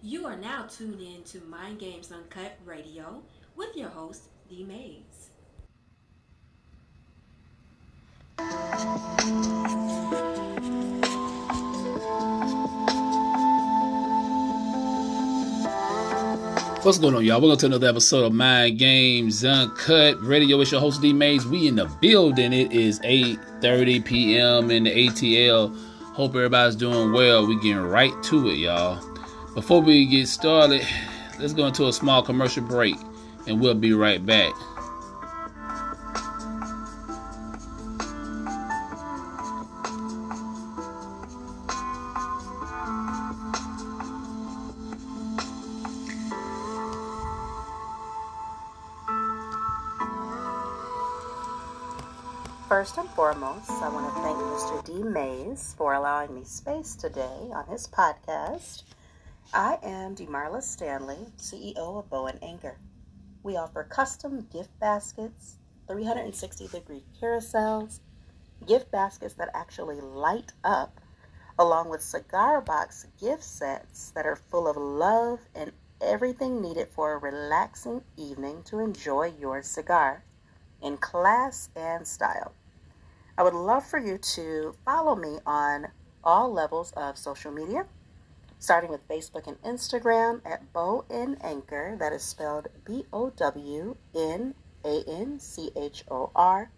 You are now tuned in to Mind Games Uncut Radio with your host, D Mayes. What's going on, y'all? Welcome to another episode of Mind Games Uncut Radio. It's your host D Mayes. We in the building. It is 8:30 p.m. in the ATL. Hope everybody's doing well. We getting right to it, y'all. Before we get started, let's go into a small commercial break, and we'll be right back. First and foremost, I want to thank Mr. D. Mayes for allowing me space today on his podcast. I am Demarla Stanley, CEO of Bow and Anchor. We offer custom gift baskets, 360 degree carousels, gift baskets that actually light up, along with cigar box gift sets that are full of love and everything needed for a relaxing evening to enjoy your cigar in class and style. I would love for you to follow me on all levels of social media, starting with Facebook and Instagram at Bow and Anchor. That is spelled B O W N A N C H O R.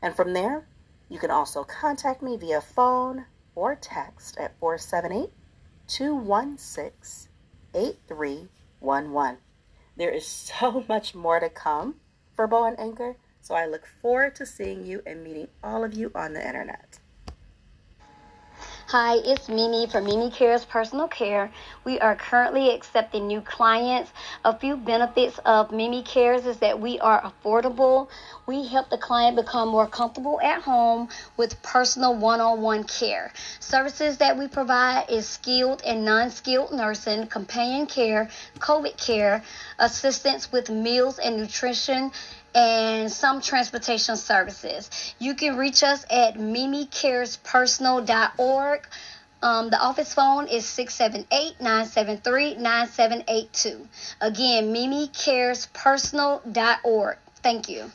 And from there, you can also contact me via phone or text at 478 216 8311. There is so much more to come for Bow and Anchor. So I look forward to seeing you and meeting all of you on the internet. Hi, it's Mimi from Mimi Cares Personal Care. We are currently accepting new clients. A few benefits of Mimi Cares is that we are affordable. We help the client become more comfortable at home with personal one-on-one care. Services that we provide is skilled and non-skilled nursing, companion care, COVID care, assistance with meals and nutrition, and some transportation services. You can reach us at mimicarespersonal.org. Um, the office phone is 678-973-9782. Again, mimicarespersonal.org. Thank you.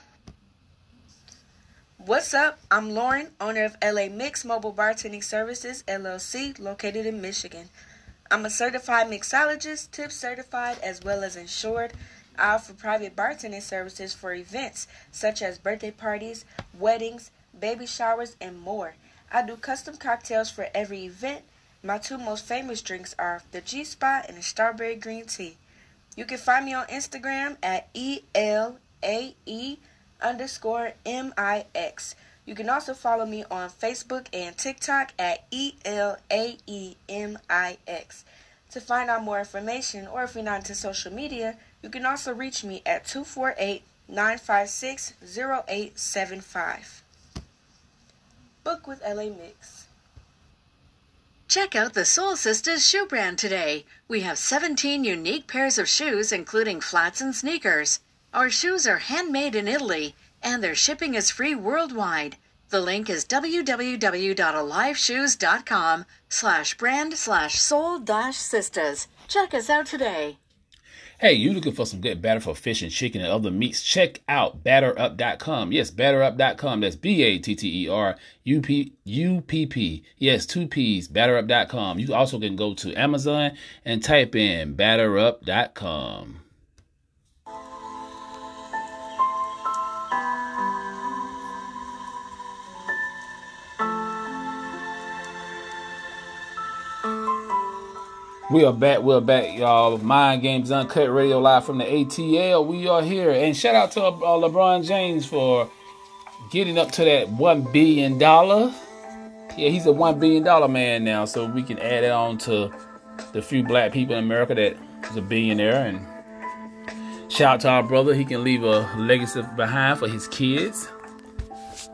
What's up? I'm Lauren, owner of LA Mix Mobile Bartending Services, LLC, located in Michigan. I'm a certified mixologist, tip certified, as well as insured. I offer private bartending services for events such as birthday parties, weddings, baby showers, and more. I do custom cocktails for every event. My two most famous drinks are the G Spot and the Strawberry Green Tea. You can find me on Instagram at ELAE underscore M-I-X. You can also follow me on Facebook and TikTok at E-L-A-E-M-I-X. To find out more information, or if you're not into social media, you can also reach me at 248 956 0875. Book with LA Mix. Check out the Soul Sisters shoe brand today. We have 17 unique pairs of shoes, including flats and sneakers. Our shoes are handmade in Italy, and their shipping is free worldwide. The link is www.aliveshoes.com slash brand slash soul dash sisters. Check us out today. Hey, you looking for some good batter for fish and chicken and other meats? Check out batterup.com. Yes, batterup.com. That's B A T T E R U P U P P. Yes, two P's, batterup.com. You also can go to Amazon and type in batterup.com. We are back. We're back, y'all. Mind Games Uncut Radio live from the ATL. We are here. And shout out to uh, LeBron James for getting up to that $1 billion. Yeah, he's a $1 billion man now. So we can add it on to the few black people in America that is a billionaire. And shout out to our brother. He can leave a legacy behind for his kids.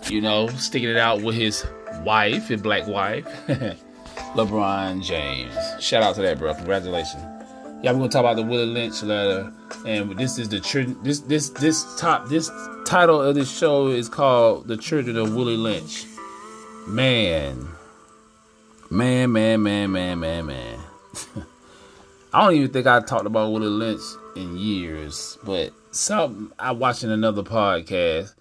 You know, sticking it out with his wife, his black wife. LeBron James. Shout out to that, bro. Congratulations. Yeah, we're gonna talk about the Willie Lynch letter, and this is the this this this top this title of this show is called "The Children of Willie Lynch." Man, man, man, man, man, man, man. I don't even think I talked about Willie Lynch in years, but some I watching another podcast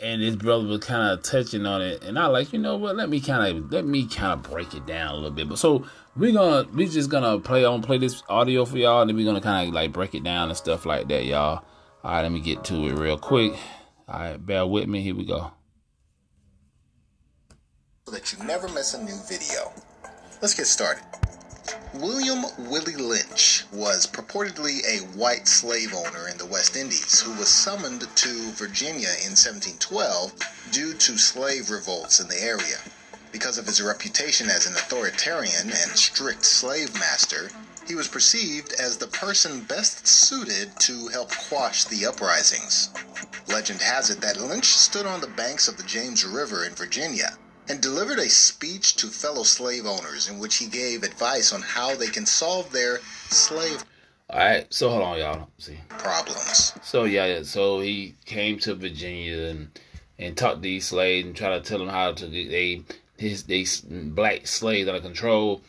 and his brother was kind of touching on it, and I like, you know what? Let me kind of let me kind of break it down a little bit. But so we're gonna we're just gonna play on play this audio for y'all, and then we're gonna kind of like break it down and stuff like that, y'all. All right, let me get to it real quick. All right, bear with me. Here we go. So that you never miss a new video. Let's get started. William Willie Lynch was purportedly a white slave owner in the West Indies who was summoned to Virginia in 1712 due to slave revolts in the area. Because of his reputation as an authoritarian and strict slave master, he was perceived as the person best suited to help quash the uprisings. Legend has it that Lynch stood on the banks of the James River in Virginia and delivered a speech to fellow slave owners in which he gave advice on how they can solve their slave All right, so hold on, y'all. See. problems. So yeah, so he came to Virginia and and talked to these slaves and tried to tell them how to get they his these black slaves under control.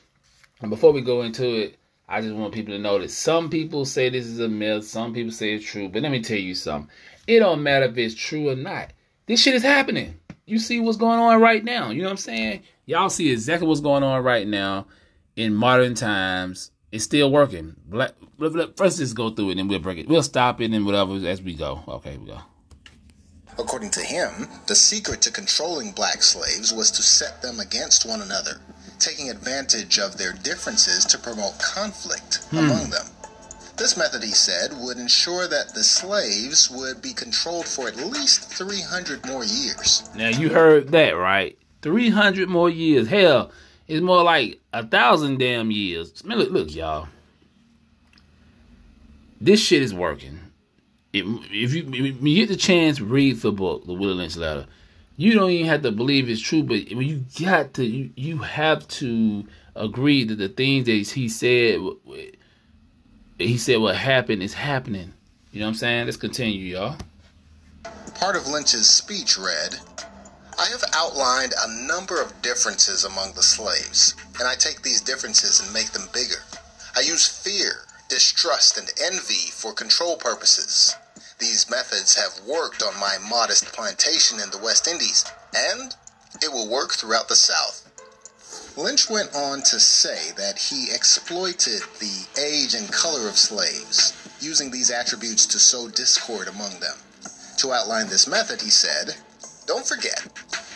And before we go into it, I just want people to know that some people say this is a myth, some people say it's true. But let me tell you something. It don't matter if it's true or not. This shit is happening. You see what's going on right now. You know what I'm saying? Y'all see exactly what's going on right now in modern times. It's still working. Black, let- let- first, let's go through it and we'll break it. We'll stop it and whatever as we go. Okay, we go. According to him, the secret to controlling black slaves was to set them against one another, taking advantage of their differences to promote conflict hmm. among them. This method, he said, would ensure that the slaves would be controlled for at least 300 more years. Now you heard that right? Three hundred more years. Hell, it's more like a thousand damn years. Man, look, look, y'all. This shit is working. If, if you if you get the chance, read the book, the Willie Lynch letter. You don't even have to believe it's true, but you got to, you you have to agree that the things that he said, he said what happened is happening. You know what I'm saying? Let's continue, y'all. Part of Lynch's speech read I have outlined a number of differences among the slaves, and I take these differences and make them bigger. I use fear, distrust, and envy for control purposes. These methods have worked on my modest plantation in the West Indies, and it will work throughout the South. Lynch went on to say that he exploited the age and color of slaves, using these attributes to sow discord among them. To outline this method, he said, Don't forget,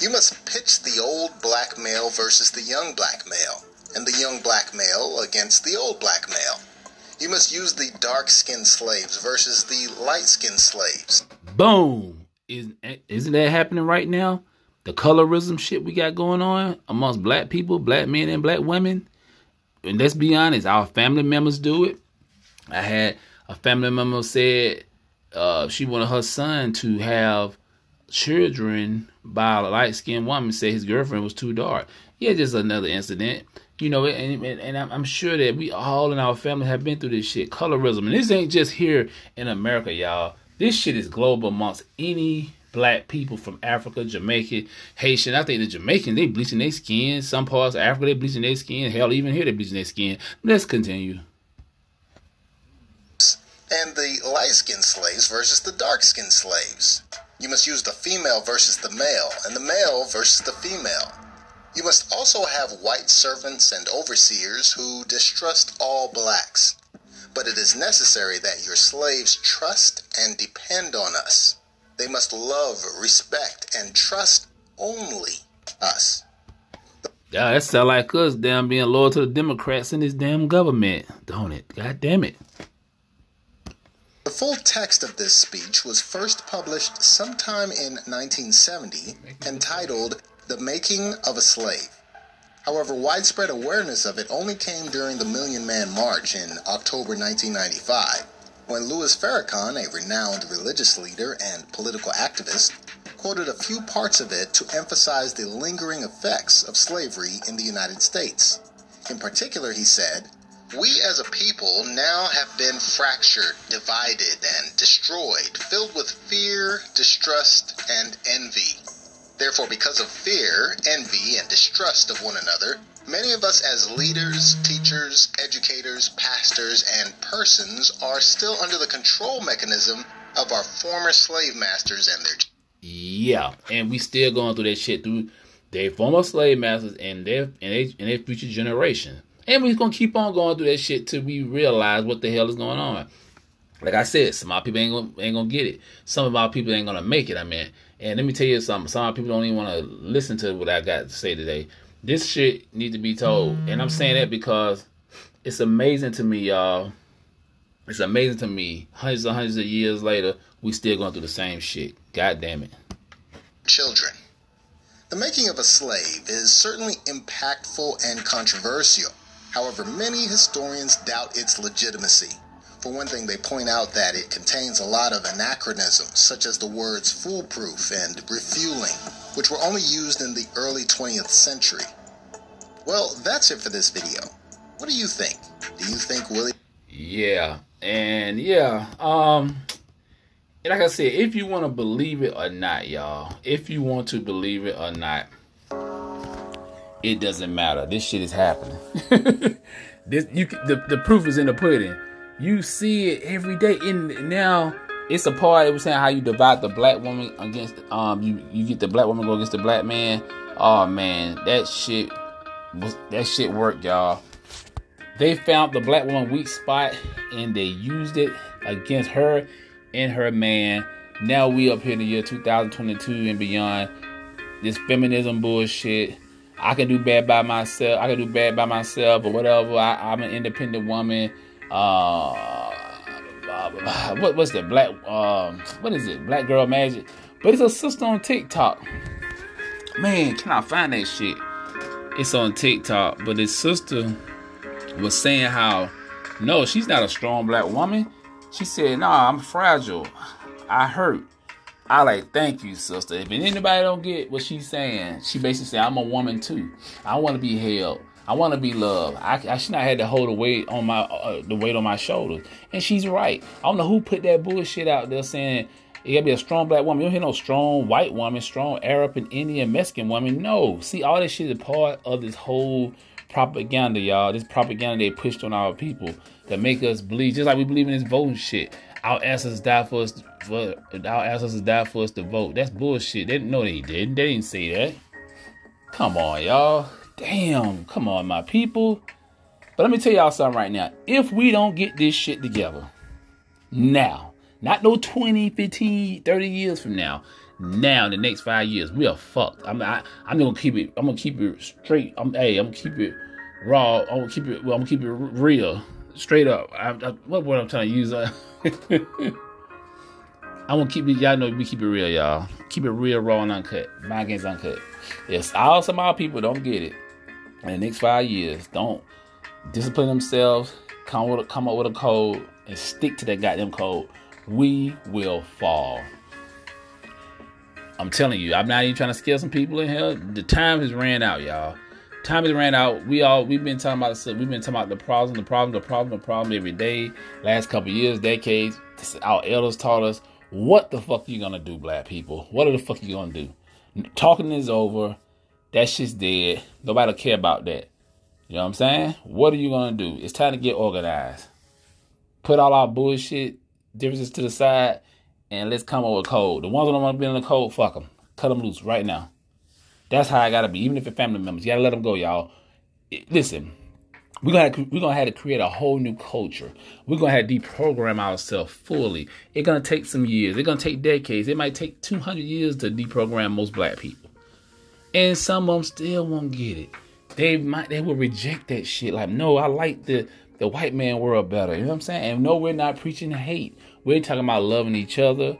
you must pitch the old black male versus the young black male, and the young black male against the old black male. You must use the dark skinned slaves versus the light skinned slaves. Boom. Isn't isn't that happening right now? The colorism shit we got going on amongst black people, black men and black women. And let's be honest, our family members do it. I had a family member said uh, she wanted her son to have children by a light skinned woman. Said his girlfriend was too dark. Yeah, just another incident. You know, and, and, and I'm, I'm sure that we all in our family have been through this shit. Colorism. And this ain't just here in America, y'all. This shit is global amongst any black people from Africa, Jamaica, Haitian. I think the Jamaicans, they bleaching their skin. Some parts of Africa, they bleaching their skin. Hell, even here, they bleaching their skin. Let's continue. and the light skinned slaves versus the dark skinned slaves. You must use the female versus the male, and the male versus the female. You must also have white servants and overseers who distrust all blacks. But it is necessary that your slaves trust and depend on us. They must love, respect, and trust only us. Yeah, that sound like us damn being loyal to the Democrats and this damn government, don't it? God damn it. The full text of this speech was first published sometime in 1970, entitled The Making of a Slave. However, widespread awareness of it only came during the Million Man March in October 1995, when Louis Farrakhan, a renowned religious leader and political activist, quoted a few parts of it to emphasize the lingering effects of slavery in the United States. In particular, he said, We as a people now have been fractured, divided, and destroyed, filled with fear, distrust, and envy. Therefore, because of fear, envy, and distrust of one another, Many of us as leaders, teachers, educators, pastors, and persons are still under the control mechanism of our former slave masters and their Yeah, and we still going through that shit through their former slave masters and their and their, and their future generation. And we're gonna keep on going through that shit till we realize what the hell is going on. Like I said, some of our people ain't gonna, ain't gonna get it. Some of our people ain't gonna make it. I mean, and let me tell you something. Some people don't even want to listen to what I got to say today. This shit need to be told, and I'm saying that because it's amazing to me, y'all. It's amazing to me. Hundreds and hundreds of years later, we still going through the same shit. God damn it. children. The making of a slave is certainly impactful and controversial. However, many historians doubt its legitimacy. For one thing, they point out that it contains a lot of anachronisms, such as the words foolproof and refueling, which were only used in the early 20th century. Well, that's it for this video. What do you think? Do you think Willie Yeah, and yeah, um, like I said, if you want to believe it or not, y'all, if you want to believe it or not, it doesn't matter. This shit is happening. this you the the proof is in the pudding. You see it every day. And now it's a part. It was saying how you divide the black woman against um you you get the black woman go against the black man. Oh man, that shit was that shit worked, y'all. They found the black woman weak spot and they used it against her and her man. Now we up here in the year 2022 and beyond. This feminism bullshit. I can do bad by myself. I can do bad by myself or whatever. I, I'm an independent woman. Uh, uh, what what's that? Black um, what is it? Black girl magic. But it's a sister on TikTok. Man, can I find that shit? It's on TikTok, but his sister was saying how no, she's not a strong black woman. She said, "Nah, I'm fragile. I hurt." I like, thank you, sister. If anybody don't get what she's saying, she basically said, "I'm a woman too. I want to be held. I want to be loved. I, I should not have to hold the weight on my uh, the weight on my shoulders." And she's right. I don't know who put that bullshit out there saying it gotta be a strong black woman. You don't hear no strong white woman, strong Arab and Indian Mexican woman. No, see, all this shit is part of this whole propaganda, y'all. This propaganda they pushed on our people that make us believe, just like we believe in this voting shit. Our ancestors died for us. For our ancestors died for us to vote. That's bullshit. They didn't know they didn't. They didn't say that. Come on, y'all. Damn. Come on, my people. But let me tell y'all something right now. If we don't get this shit together now, not no 20, 15, 30 years from now, now in the next five years, we are fucked. I'm I, I'm gonna keep it. I'm gonna keep it straight. I'm hey, I'm gonna keep it raw. I'm gonna keep it. Well, I'm gonna keep it real, straight up. I, I, what word I'm trying to use? Uh, I'm gonna keep it. Y'all know we keep it real, y'all. Keep it real, raw, and uncut. My games uncut. Yes, all some our people don't get it. In the next five years, don't discipline themselves. Come with come up with a code and stick to that goddamn code. We will fall. I'm telling you, I'm not even trying to scare some people in here. The time has ran out, y'all. Time has ran out. We all we've been talking about we've been talking about the problem, the problem, the problem, the problem every day. Last couple years, decades. Our elders taught us what the fuck are you gonna do, black people. What are the fuck are you gonna do? Talking is over. That shit's dead. Nobody care about that. You know what I'm saying? What are you gonna do? It's time to get organized. Put all our bullshit differences to the side and let's come up with a code. The ones that don't want to be in the code, fuck them. Cut them loose right now. That's how I gotta be. Even if it's family members, you gotta let them go, y'all. It- listen, we're gonna we're gonna have to create a whole new culture. We're gonna have to deprogram ourselves fully. It's gonna take some years. It's gonna take decades. It might take 200 years to deprogram most black people, and some of them still won't get it. They might they will reject that shit. Like, no, I like the the white man world better. You know what I'm saying? And no, we're not preaching hate. We're talking about loving each other.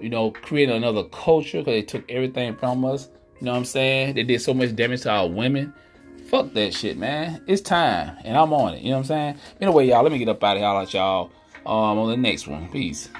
You know, creating another culture because they took everything from us. You know what I'm saying? They did so much damage to our women. Fuck that shit, man. It's time, and I'm on it. You know what I'm saying? Anyway, y'all, let me get up out of here. I'll let y'all um, on the next one. Peace.